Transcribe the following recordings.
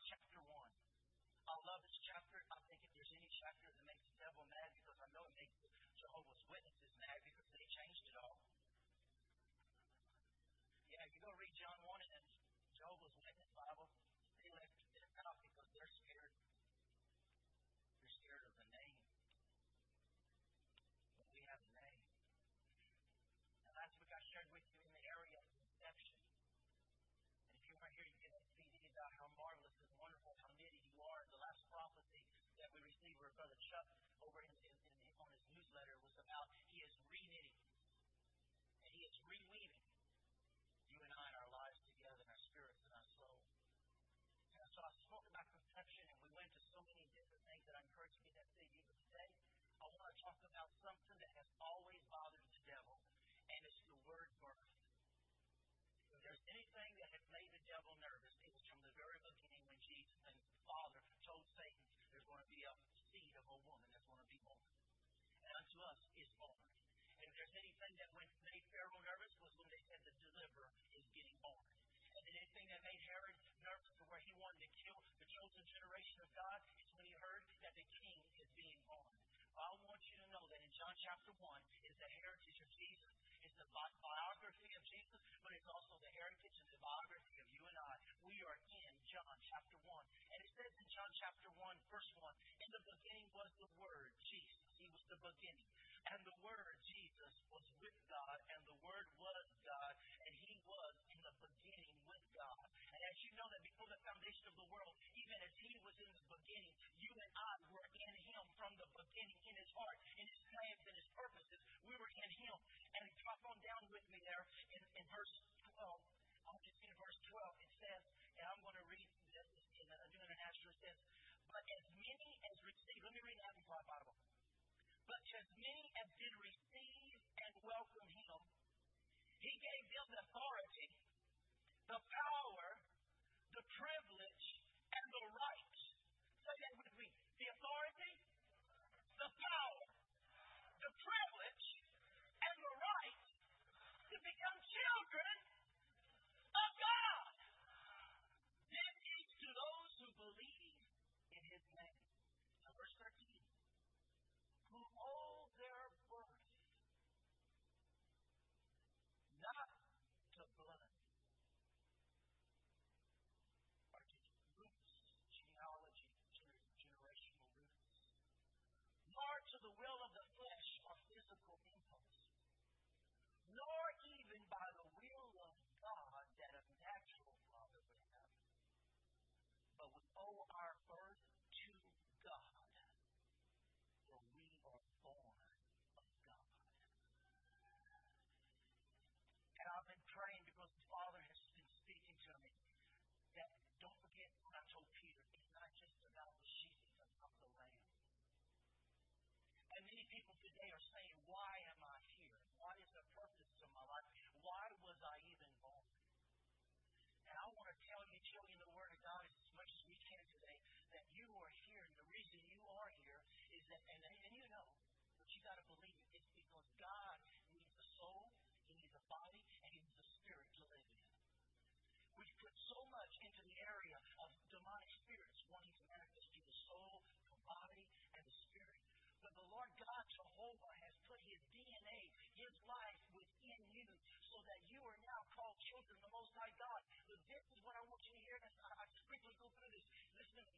Chapter 1. I love this chapter. I think if there's any chapter that makes the devil mad, because I know it makes Jehovah's Witnesses mad because they changed it all. Yeah, you go read John 1 and Jehovah's Witness Bible, they left it out because they're scared. They're scared of the name. But we have a name. And last week I shared with you in the area of conception. And if you weren't here, you get a CD about how marvelous and wonderful, how knitted you are. The last prophecy that we received where Brother Chuck over in, in, in, on his newsletter was about he is re-knitting and he is reweaving you and I in our lives together, in our spirits and our soul. And so I spoke about conception, and we went to so many different things that I encourage you to get that CD. But today, I want to talk about something that has always bothered the devil, and it's the word birth. If there's anything that has made the devil nervous, it was from the very beginning when Jesus and the Father told Satan there's going to be a seed of a woman that's going to be born. And unto us is born. And if that made Pharaoh nervous was when they said the deliverer is getting born. And then anything that made Herod nervous to where he wanted to kill the chosen generation of God is when he heard that the king is being born. I want you to know that in John chapter 1 is the heritage of Jesus. It's the bi- biography of Jesus, but it's also the heritage and the biography of you and I. We are in John chapter 1. And it says in John chapter 1, verse 1, in the beginning was the Word, the beginning. And the Word, Jesus, was with God, and the Word was God, and He was in the beginning with God. And as you know that before the foundation of the world, even as He was in the beginning, you and I were in Him from the beginning, in His heart, in His plans, and His purposes. We were in Him. And drop on down with me there in, in verse 12. I'll just in verse 12. It says, and I'm going to read this in the New International, it says, But as many as receive, let me read Bible. But as many as did receive and welcome him, he gave them the authority, the power, the privilege, and the right. Say that with me. The authority, the power, the privilege, and the right to become children of God. This is to those who believe in his name. Now, verse 13 who owe their birth not to blood, but to roots, genealogy, generational roots, nor to the will of the flesh or physical impulse, nor even by the will of God that a natural father would have, but we owe our birth to God for we are born of God. And I've been praying because the Father has been speaking to me that don't forget what I told Peter. It's not just about the sheep, it's about the lamb. And many people today are saying, Why am I here? What is the purpose of my life? Why was I even born? And I want to tell you, tell you the Word of God as much as we can today, that you are here, and the reason you are here is that, and, and you know, but you got to believe it, it's because God needs a soul, He needs a body, and He needs a spirit to live in. We've put so much into the area of demonic spirits wanting to manifest through the soul, the body, and the spirit. But the Lord God Jehovah has put his DNA, his life within you so that you are now called children of the Most High God. But this is what I want you to hear. This, I, I quickly go through this. Listen to me.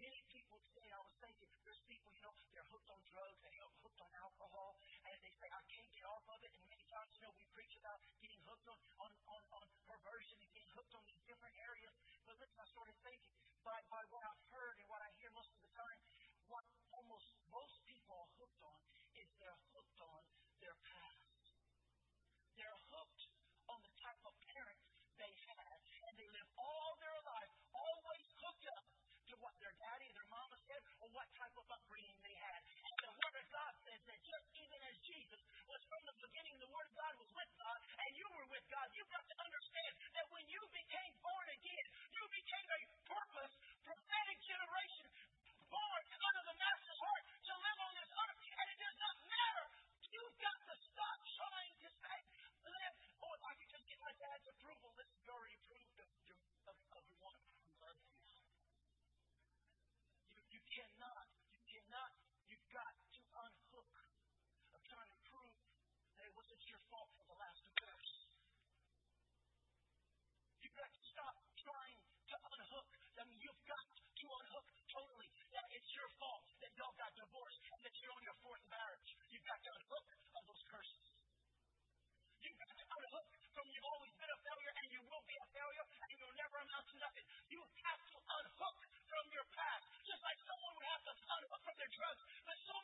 Many people today, I was thinking, there's people, you know, they're hooked on drugs, they're hooked on alcohol, and they say, I can't get off of it. And many times, you know, we preach about getting hooked on, you come to you're on your fourth marriage. You've got to unhook of those curses. You've got to unhook from you've always been a failure and you will be a failure and you'll never amount to nothing. You have to unhook from your past. Just like someone would have to unhook from their drugs. But so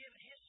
You given His,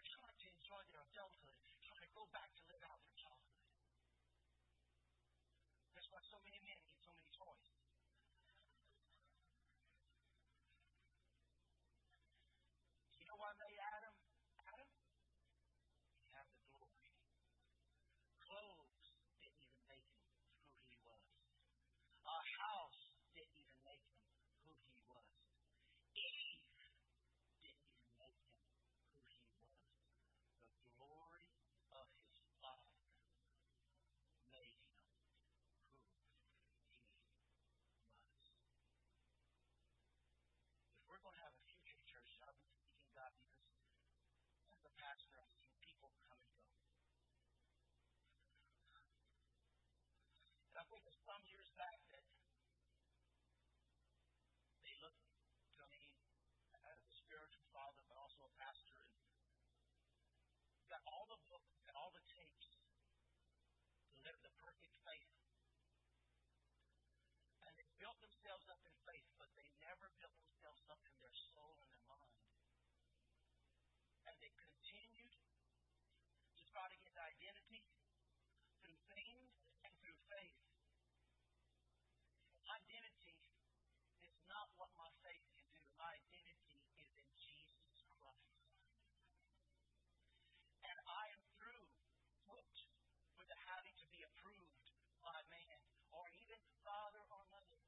they're trying to enjoy their adulthood, trying to go back to live out their childhood. That's why so many men need so many toys. You know why made Adam? Adam? He had the glory. Clothes didn't even make him who he was. A house didn't even make him who he was. Eve didn't even make him who he was. The glory of his Father made him who he was. If we're going to have a future church, I've been seeking God because as a pastor, I've seen people come and go. And I think of some years back that they looked to me as a spiritual father, but also a pastor, and got all the books and all the tapes to live the perfect faith. And they built themselves up in faith, but they never built themselves up in their soul and their mind. And they continued to try to get identity through things and through faith. Identity is not what my faith can do. My identity is in Jesus Christ. And I am through hooked with the having to be approved by man or even father or mother.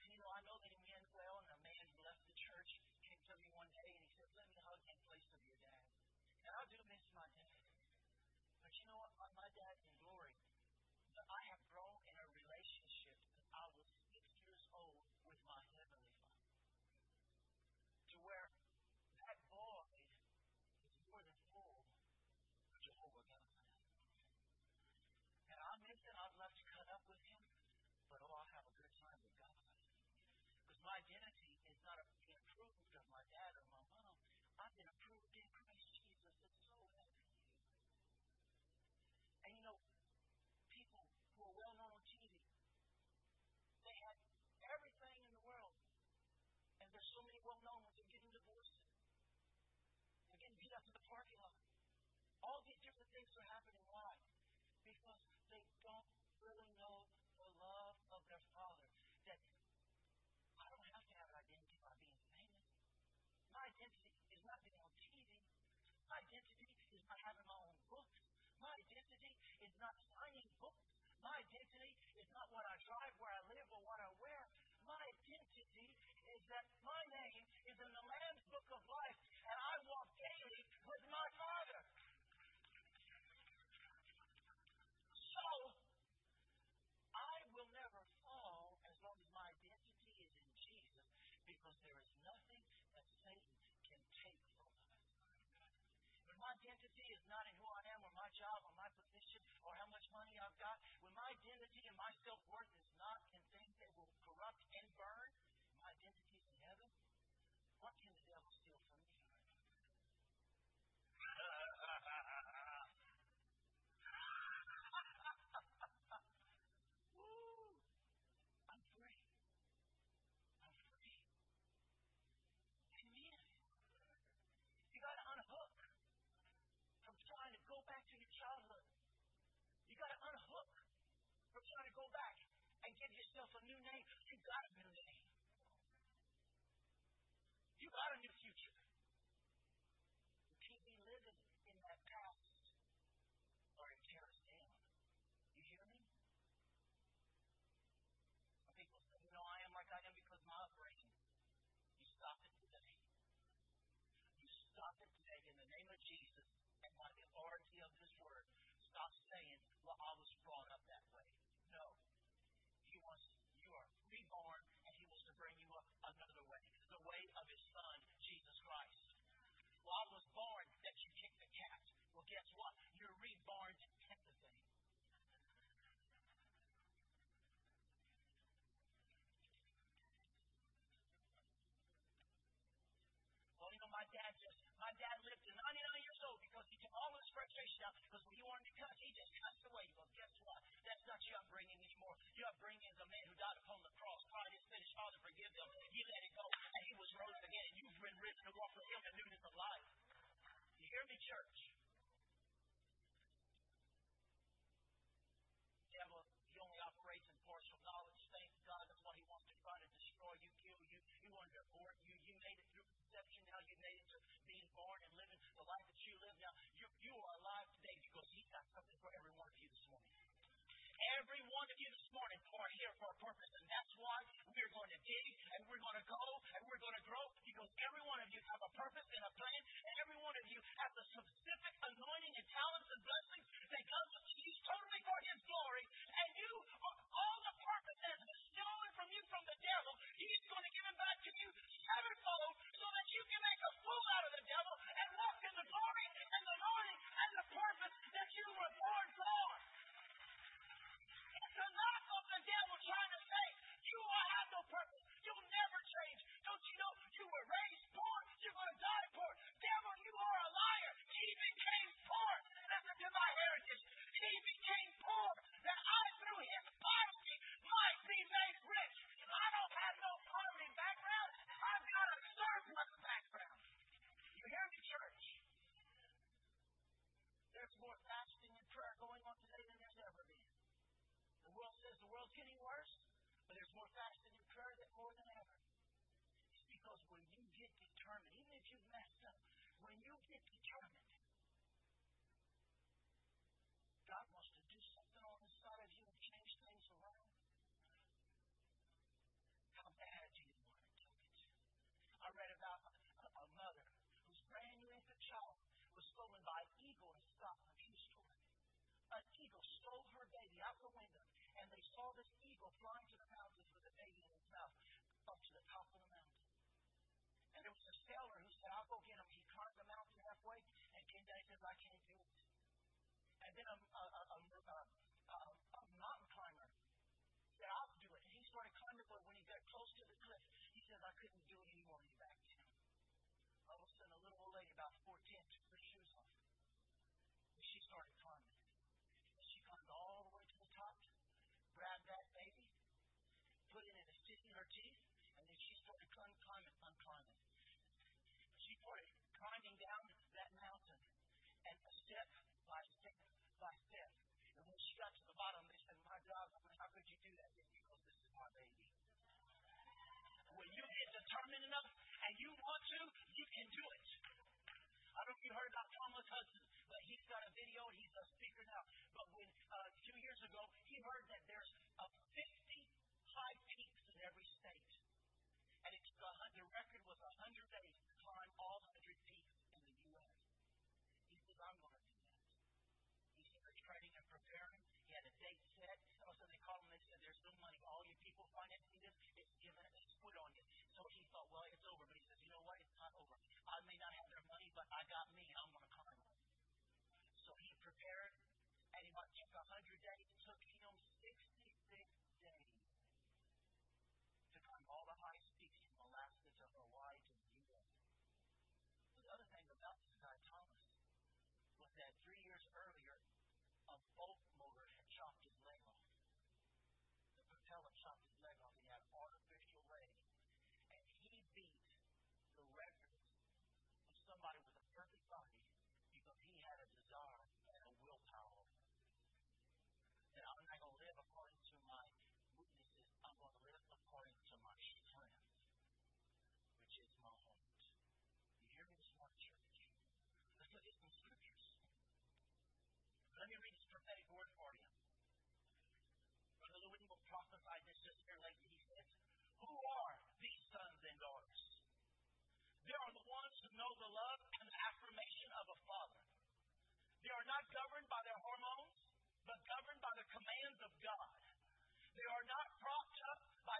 And you know, I know that he meant well, and a man who left the church came to me one day and he said, Let me hug you in place of your dad. And I do miss my dad. But you know what? My dad in glory. But I have grown in a relationship since I was six years old with my Heavenly Father. To where that void is more than full of Jehovah God. And I miss it. I'd love to cut up with him, but oh, I'll have a good time with God. Because my identity is not being approved of my dad or my mom. I've been approved in Christ Jesus. It's so happy. And you know, people who are well known on TV, they had everything in the world. And there's ones. They're getting divorced. They're getting beat up in the parking lot. All these different things are happening. Why? Because they don't really know the love of their Father. That I don't have to have an identity by being famous. My identity is not being on TV. My identity is not having my own books. My identity is not signing books. My identity is not what I drive, where I live, or what I wear. My identity is that my is in the Lamb's Book of Life, and I walk daily with my Father. So, I will never fall as long as my identity is in Jesus, because there is nothing that Satan can take from us. When my identity is not in who I am, or my job, or my position, or how much money I've got, when my identity and my self worth is not What can the devil steal from you? I'm free. I'm free. Amen. You got to unhook from trying to go back to your childhood. You got to unhook from trying to go back and give yourself a new name. You got got a new future. You can't be living in that past or it tears down. You hear me? Some people say, you know, I am like I am because my upbringing. You stop it today. You stop it today in the name of Jesus and by the authority of this word. Stop saying, well, I was brought up that way. No. He wants, you are reborn and he wants to bring you up another way. The way of his son, Jesus Christ. Well, I was born that you kicked the cat. Well, guess what? You're reborn to empathy. Well, you know, my dad just, my dad lived to 99 years old because he took all his frustration out because when he wanted to cuss, he just cussed away. Well, guess what? That's not your upbringing anymore. Your upbringing is a man who died upon the cross, cried his finished, Father, forgive them. He let it go, and he was rose again, you've been risen to walk with him in newness of life. You hear me, church? Devil, he only operates in partial knowledge. Thank God that's why he wants to try to destroy you, kill you. He wanted to abort you. You made it through conception. Now you made it to being born and living the life that you live now. You, you are alive today because he's got something for every one of you this morning. Every one of you this morning are here for a purpose, and that's why we're going to dig and we're going to go and we're going to grow because every one of you have a purpose and a plan, and every one of you has a specific anointing and talents and blessings that God wants to use totally for His glory. And you, all the purpose has been stolen from you from the devil. Getting worse, but there's more fasting and prayer than more than ever. It's because when you get determined, even if you've messed up, when you get determined, God wants to do something on the side of you and change things around. How bad do you want it to get? I read about a, a mother whose brand new infant child was stolen by an eagle in Scotland. True story an eagle stole her baby out the window, they saw this eagle flying to the mountains with the baby in its mouth up to the top of the mountain. And there was a sailor who said, I'll go get him. He climbed the mountain halfway and came down and said, I can't do it. And then a, a, a, a, a mountain climber said, I'll do it. And he started climbing, but when he got close to the cliff, he said, I couldn't do it anymore. He backed down. All of a sudden, a little old lady, about 14, took her shoes off. And she started climbing climbed all the way to the top, grabbed that baby, put it in a stick in her teeth, and then she started climbing, climbing, unclimbing. She climbing down that mountain, and step by step by step. And when she got to the bottom, they said, My God, how could you do that? Because this is my baby. When you get determined enough and you want to, you can do it. I don't know if you heard about Thomas Hudson, but he's got a video and he's a speaker now. But when uh, a few years ago, he heard that there's uh, 50 high peaks in every state. And it's the, the record was 100 days to climb all 100 peaks in the U.S. He says, I'm going to do that. He started training and preparing. He had a date set. And so they called him and they said, There's no money. All you people financing this, it's given, it's put on you. So he thought, Well, it's over. But he says, You know what? It's not over. I may not have their money, but I got me. I'm going to climb it. So he prepared, and he 100 days. It took him 66 days to climb all the highest peaks from Alaska to Hawaii to the U.S. The other thing about this guy, Thomas, was that three years earlier, a boat Let me read this prophetic word for you. Brother will prophesy this just here like He said, Who are these sons and daughters? They are the ones who know the love and affirmation of a father. They are not governed by their hormones, but governed by the commands of God. They are not propped up by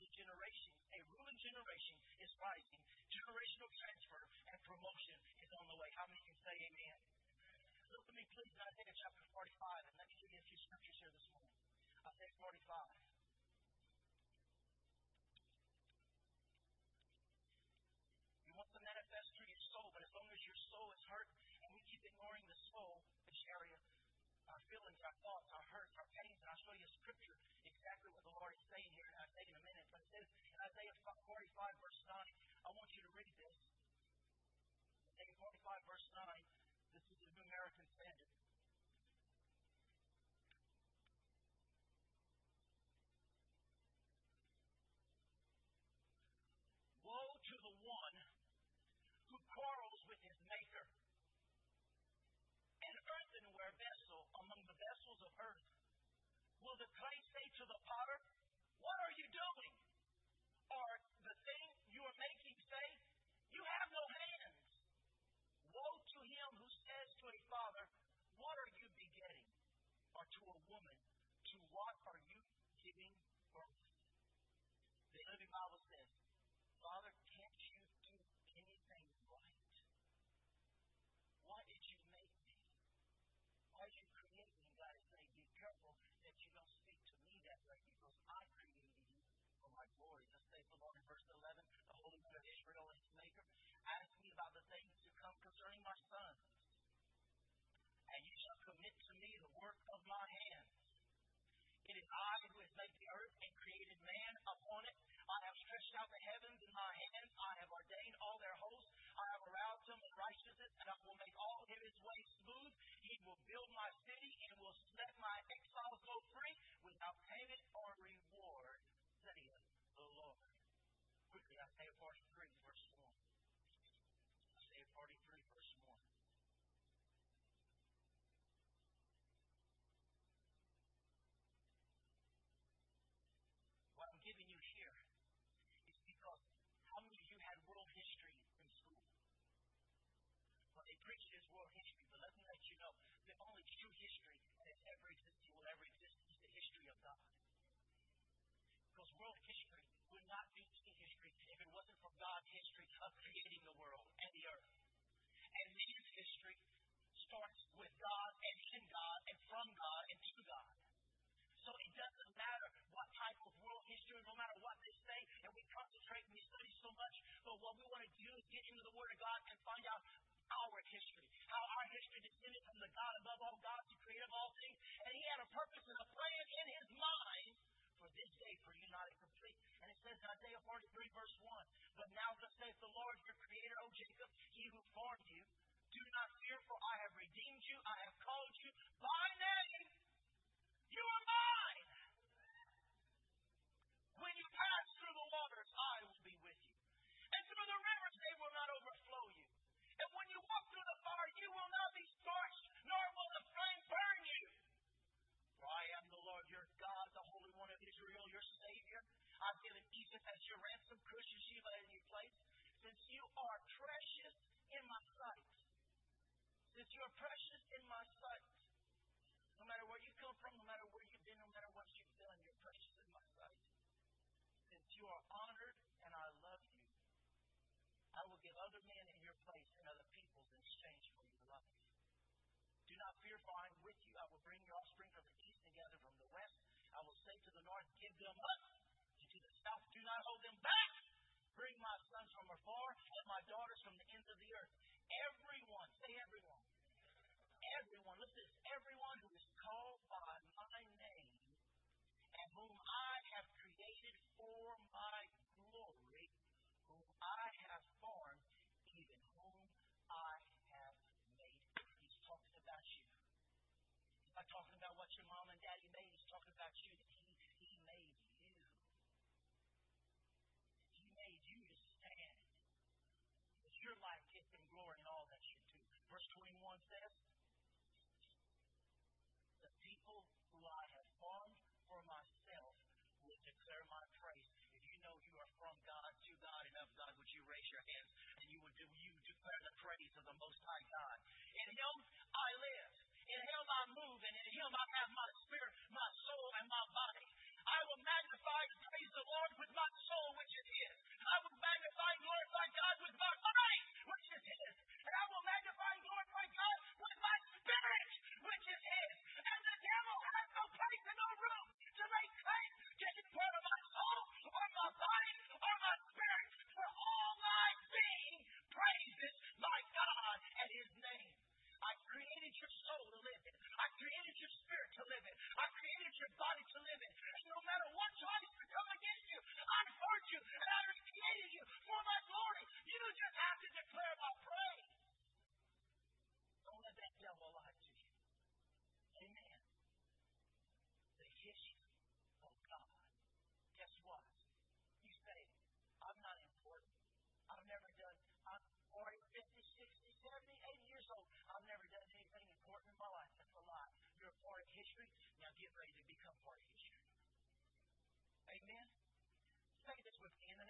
the generations. A ruling generation is rising. Generational transfer and promotion is on the way. How many can say amen? Look with me, please, in Isaiah chapter 45, and let me give you a few scriptures here this morning. Isaiah 45. You want to manifest through your soul, but as long as your soul is hurt and we keep ignoring the soul, which area, our feelings, our thoughts, our hurts, our pains, and I'll show you a scripture exactly what the Lord is saying here in Isaiah in a minute. But it says in Isaiah 45, verse 9, I want you to read this. Isaiah 45, verse 9, this is the New American Standard. Woe to the one who quarrels with his maker. An earthenware vessel among the vessels of earth. Will the clay say to the potter, What are you doing? Or the thing you are making say, You have no hands. Woe to him who says to a father, What are you begetting? Or to a woman, To what are you giving birth? The Living Bible says, Father, can't you do anything right? Why did you make me? Why did you create me? God is saying, be careful that you don't speak to me that way because I created you for my glory. Just say the Lord in verse 11, the Holy One of Israel and his maker, ask me about the things to come concerning my sons. And you shall commit to me the work of my hands. It is I who has made the earth and created man upon it. I have stretched out the heavens in my hands. I have ordained all their hosts. I have aroused them in righteousness, and I will make all of his way smooth. He will build my city and will let my exiles go free without payment or reward, saith the Lord. Quickly, Isaiah 43, verse 1. Isaiah 43, verse 1. What I'm giving you here is because how many of you had world history in school? Well, they preach this world history, but let me let you know the only true history that ever existed will ever exist is the history of God. Because world history would not be history if it wasn't for God's history of creating the world and the earth. And man's history starts with God and in God and from God and to God. So it doesn't matter what type of world history, no matter what they say, and we concentrate and we study so much, but what we want to do is get into the Word of God and find out our history, how our history descended from the God above all gods, the creator of all things, and He had a purpose and a plan in His mind this day, for you not incomplete. And it says in Isaiah 43, verse 1, But now thus saith the Lord, your creator, O Jacob, he who formed you, do not fear, for I have redeemed you, I have called you by name. You are mine. When you pass through the waters, I will be with you. And through the rivers, they will not overflow you. And when you walk through the fire, you will not be scorched, nor will the flame burn you. For I am the Lord your God, the Holy One of Israel, your Savior. I've given as your ransom, Cush and Sheba in your place. Since you are precious in my sight, since you are precious in my sight, no matter where you come from, no matter where you've been, no matter what you've done, you're precious in my sight. Since you are honored and I love you, I will give other men in your place and other peoples in exchange for your life. Do not fear, for I am with you. I will bring your offspring from the east and gather from the west. I will say to the north, Give them Bring my sons from afar and my daughters from the ends of the earth. Everyone, say everyone. Everyone, listen to this. Everyone who is called by my name and whom I have created for my glory, whom I have formed, even whom I have made. He's talking about you. He's not talking about what your mom and daddy made. He's talking about you. says, The people who I have formed for myself will declare my praise. If you know you are from God, to God, and of God, would you raise your hands and you would do, you declare the praise of the Most High God? In Him I live, in Him I move, and in Him I have my spirit, my soul, and my body. I will magnify and praise the Lord with my soul, which is His. I will magnify and glorify God with my and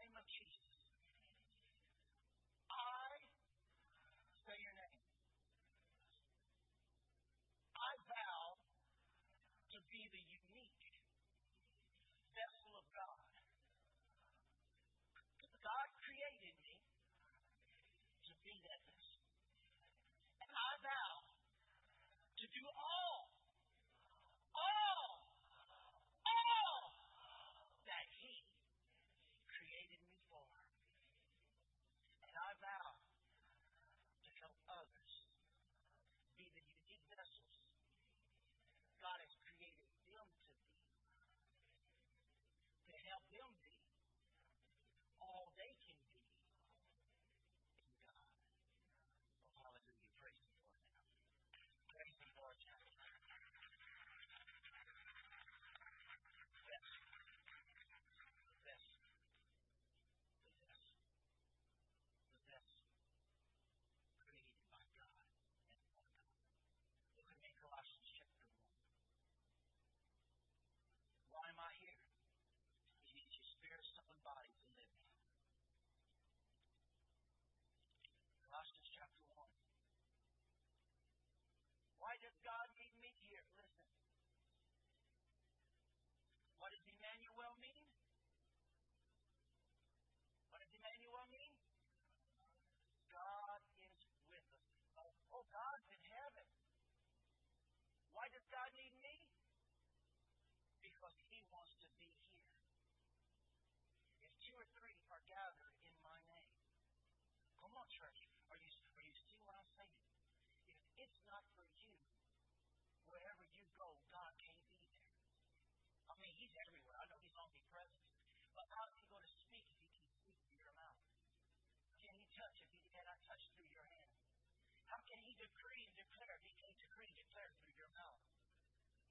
decree and declare He can't decree and declare through your mouth?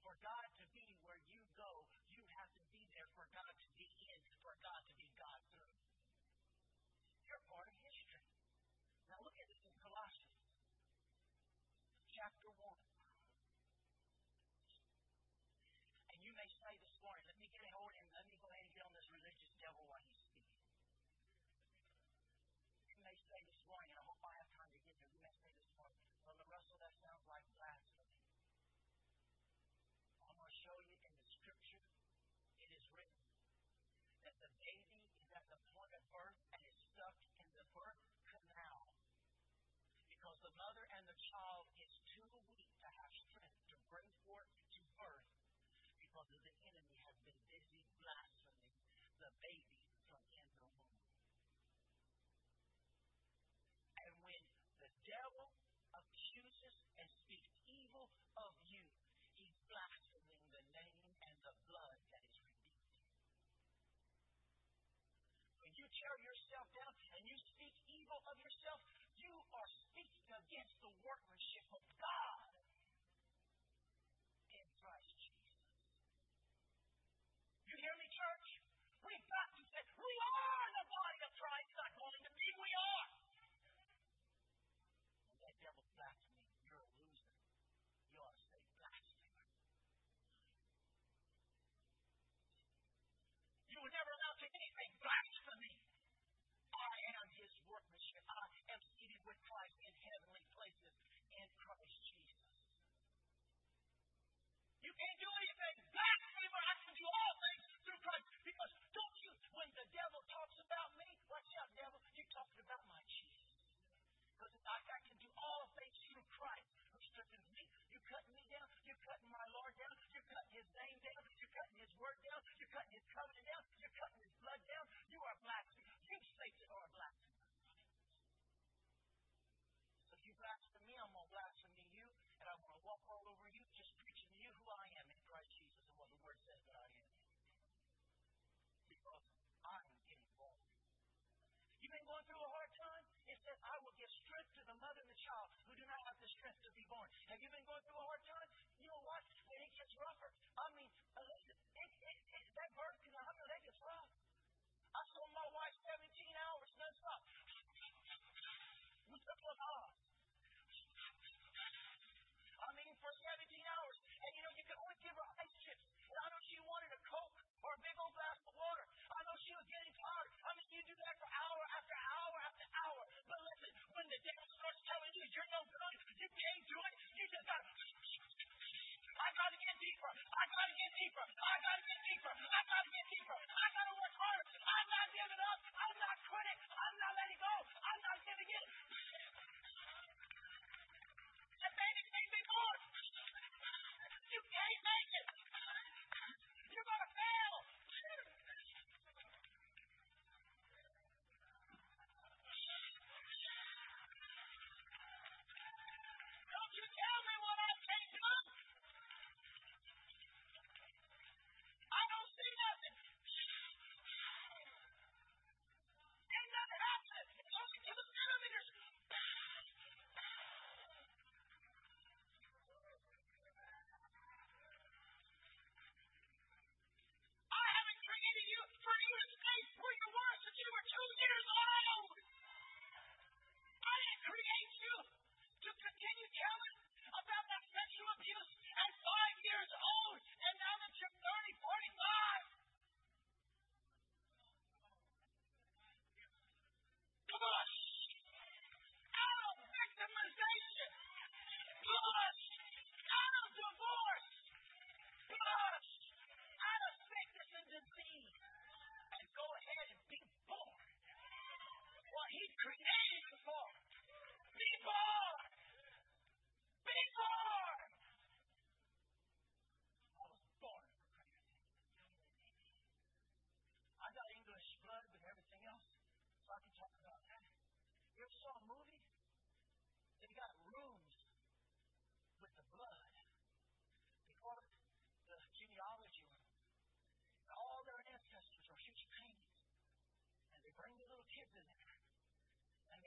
For God to be where you go, you have to be there for God to be in, for God to be God through. You're part of history. Now look at this in Colossians chapter 1. And you may say this morning, let me get a hold and let me go ahead and get on this religious devil while he's speaking. You may say this morning, I hope I have time to get there, you may say this morning, well, Russell, that sounds like blasphemy. I'm going to show you in the scripture, it is written the baby is at the point of birth and is stuck in the birth canal. Because the mother and the child is too weak to have strength to bring forth to birth because the enemy has been busy blaspheming the baby from in the womb. And when the devil accuses and speaks evil of you, he's blaspheming the name and the blood that is redeemed. When you tear yourself down and you speak evil of yourself, you are speaking against the workmanship of God in Christ Jesus. You hear me, church? We've got to say, we are the body of Christ, not going to be, we are. When that devil's blaspheming, you're a loser. You ought to say blasphemer. You will never amount to anything blasphemy. I am his workmanship. I am seated with Christ in heavenly places in Christ Jesus. You can't do anything. Blasphemer, I can do all things through Christ. Because don't you, when the devil talks about me, watch out, devil, you're talking about my Jesus. Because I, I can do all things through Christ who strengthens me. You're cutting me down. You're cutting my Lord down. You're cutting his name down. You're cutting his word down. You're cutting his covenant sickness to be born. Have you been going through a hard time? You know what? When it gets rougher, I mean, listen, it, it, it, that birth can I mean, that gets rough. I saw my wife 17 hours nonstop. We took one off. I mean, for 17 hours. And you know, you could only give her ice chips. And I know she wanted a Coke or a big old glass of water. I know she was getting tired. I mean, you do that for hour after hour after hour. But listen, when the devil starts telling you you're no good, from Can you tell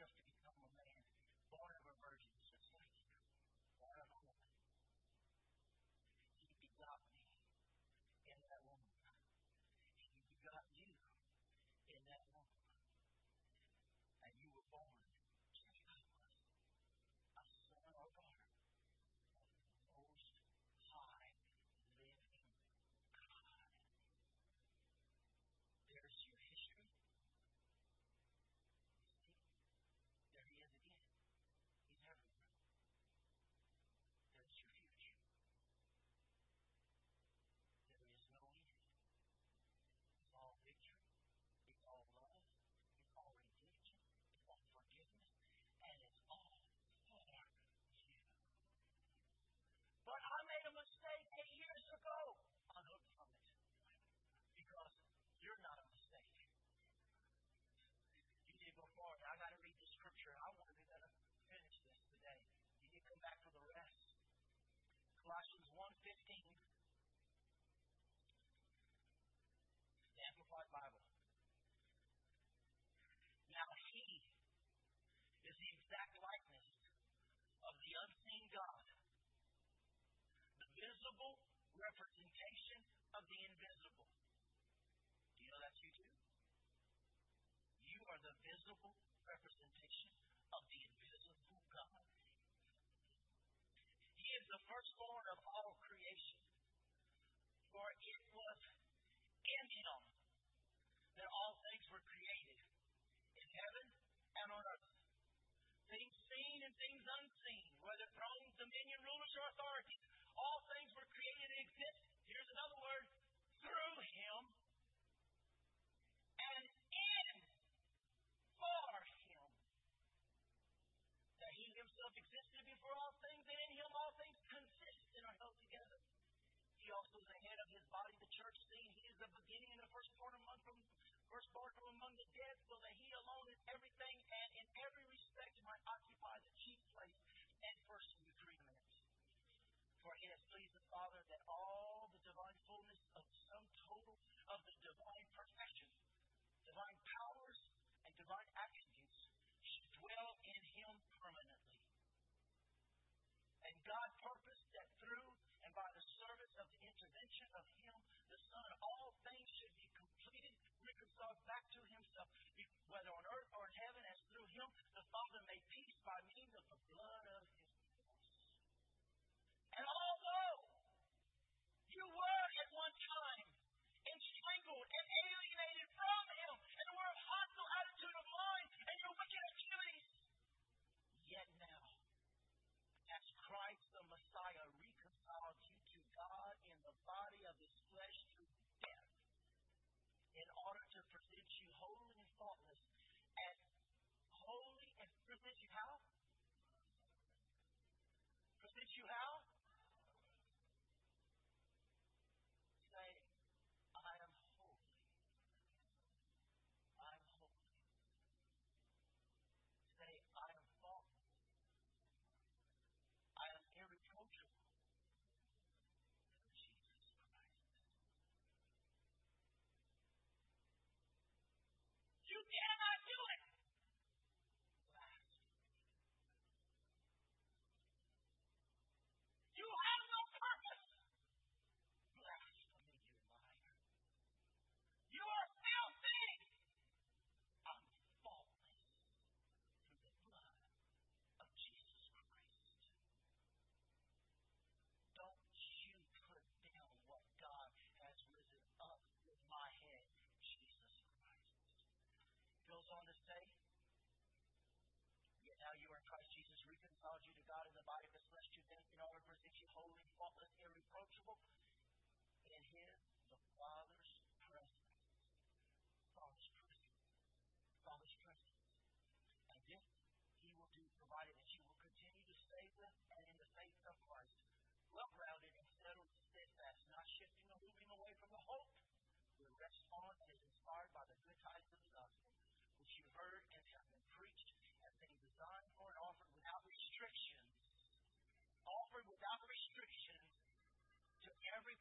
just to become a man, born of a virgin, just like you, born of a woman. He begot me in that woman. He begot you in that woman. And you were born Amplified Bible. Now he is the exact likeness of the unseen God, the visible representation of the invisible. Do you know that's you too? You are the visible representation of the invisible God. He is the firstborn of all creation, for it was in him it, here's another word, through him, and in for him. That he himself existed before all things, and in him all things consist and are held together. He also is the head of his body, the church, saying he is the beginning and the firstborn among from firstborn from among the dead, so that he alone is everything and in every respect might occupy the chief place and first in the preeminence. For it has pleased the Father that all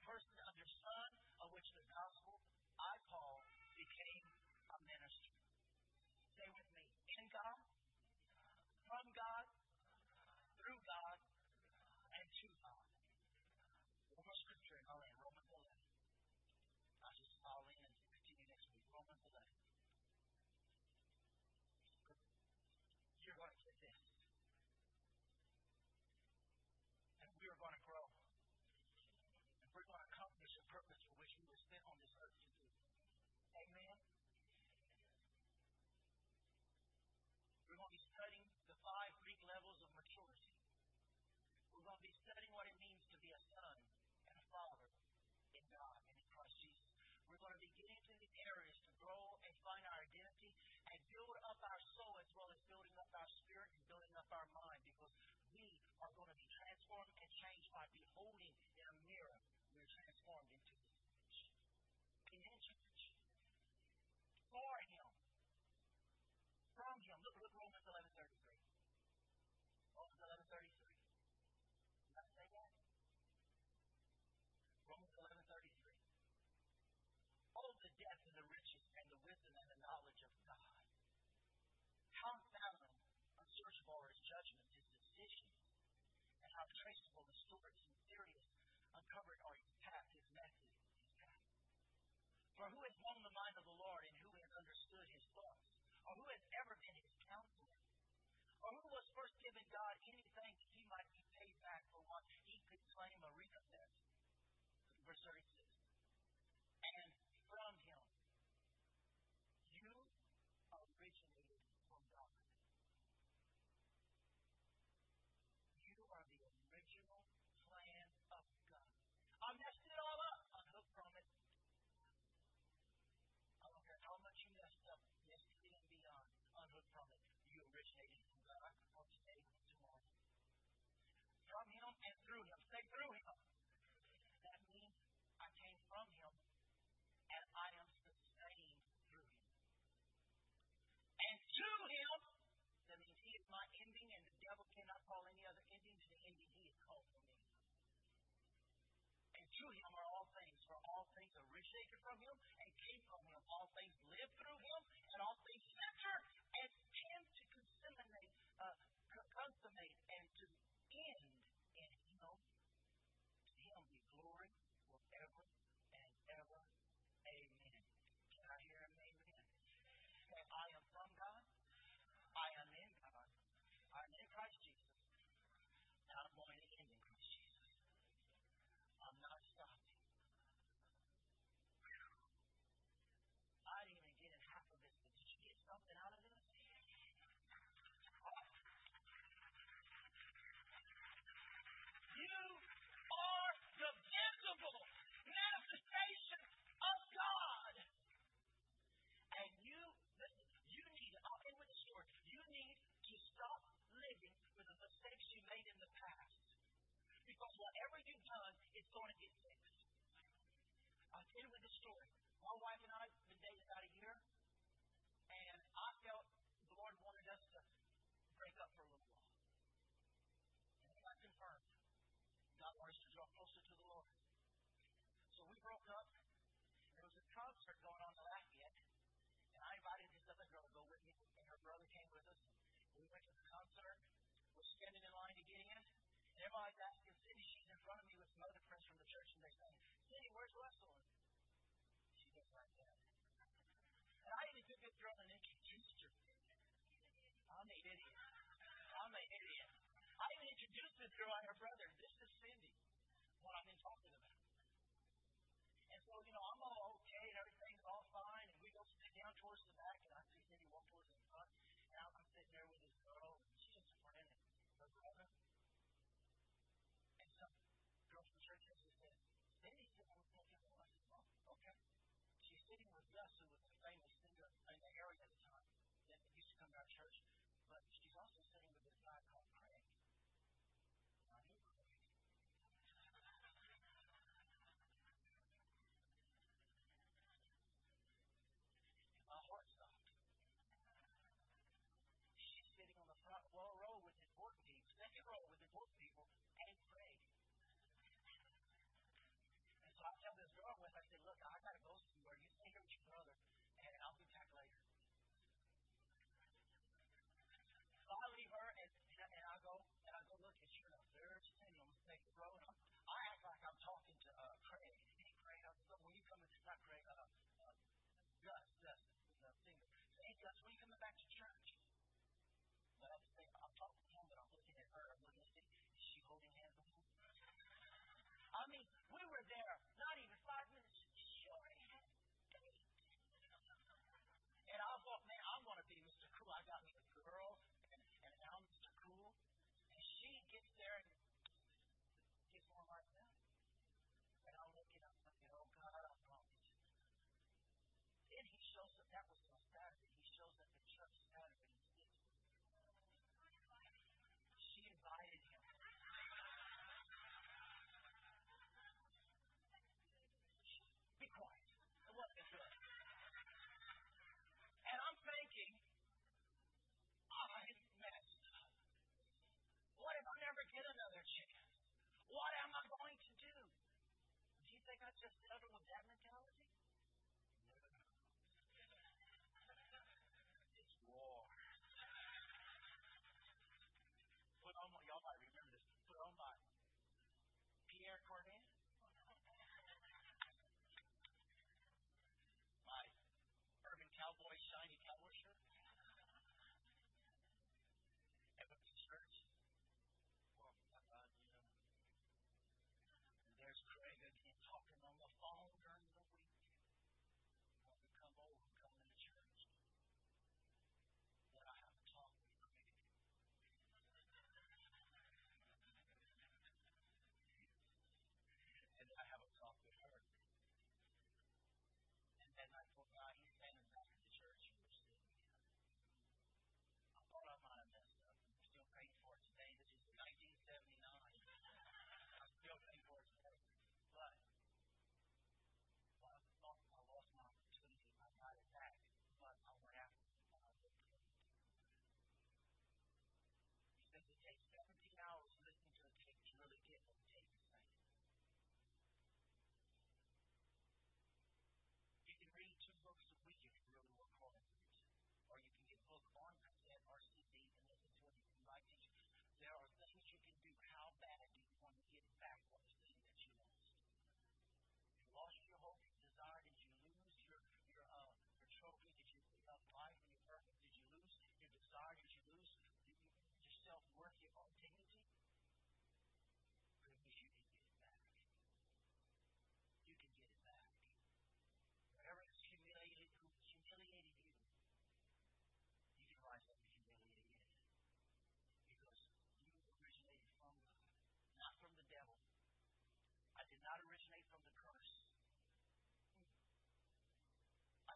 person under sun of which the gospel I Paul became a minister. Say with me, in God, from God, through God, and to God. One more scripture and I'll end. Romans 11. I just I'll end and continue next week. Romans 11. You're going to get this. And we are going to grow. And we're going to accomplish the purpose for which we were sent on this earth to do. Amen. We're going to be studying the five Greek levels of maturity. We're going to be studying what it means to be a son and a father in God and in Christ Jesus. We're going to be getting into these areas to grow and find our identity and build up our soul as well as building up our spirit and building up our mind because we are going to be transformed and changed by beholding in a mirror. We're transformed into His image. Amen, church. For Him. From Him. Look, look Romans 11 33. Romans 11 33. Did I say that? Romans 11 33 the depth and the riches and the wisdom and the knowledge of God. How unfathomable, unsearchable are his judgments, his decisions, and how traceable the stories, mysterious, uncovered are his path, his method, his path. For who has known the mind of the Lord, and who has understood his thoughts? Or who has ever been his counselor? Or who was first given God anything that he might be paid back for what he could claim a recompense? Verse 36. And from Him. You originated from God. You are the original plan of God. I messed it all up. Unhooked from it. I don't care how much you messed up yesterday and beyond. Unhooked from it. You originated from God from today and tomorrow. From Him and through Him. Say through Him. That means I came from Him and I am sustained through him. And to him, that means he is my ending, and the devil cannot call any other ending to the ending he has called for me. And to him are all things, for all things from him and came from him. All things live through him, and all things center and tend to consummate, uh, consummate and to end in him. To him be glory forever and ever. Amen. Can I hear an amen? Say, I am from God. I am in God. I am in Christ Jesus. And I'm going to end in Christ Jesus. I'm not stopping. I didn't even get in half of this, but did you get something out of this? You are the visible manifestation of God. And you, listen, you need, I'll end with the story. You need to stop living with the mistakes you made in the past. Because whatever you've done, it's going to get fixed. I'll end with the story. My wife and I have been dating about a year, and I felt the Lord wanted us to break up for a little while. And got confirmed. God wanted us to draw closer to the Lord. So we broke up, there was a concert going on in Lafayette, and I invited this other girl to go with me, and her brother came with us. We went to the concert. We're standing in line to get in, and everybody's asking front of me with some other friends from the church, and they're saying, Cindy, where's Russell? She goes like that. And I even took this girl and introduced her. I'm an idiot. I'm an idiot. I even introduced this girl and her brother. This is Cindy, what I've been talking about. And so, you know, I'm all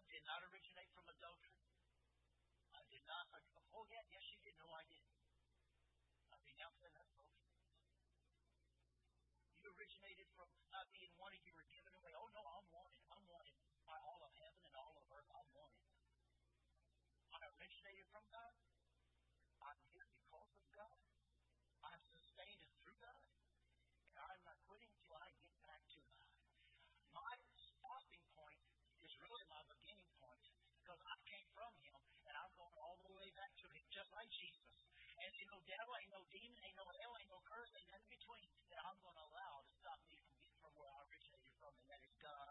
did not originate from adultery. I did not. Oh, yeah, yes, you did. No, I didn't. I denounce that as adultery. You originated from not being wanted. You were given away. Oh, no, I'm wanted. I'm wanted by all of heaven and all of earth. I'm wanted. I originated from God. no devil, ain't no demon, ain't no hell, ain't no curse, ain't nothing between that I'm going to allow to stop me from getting from where I originated from, and that is God.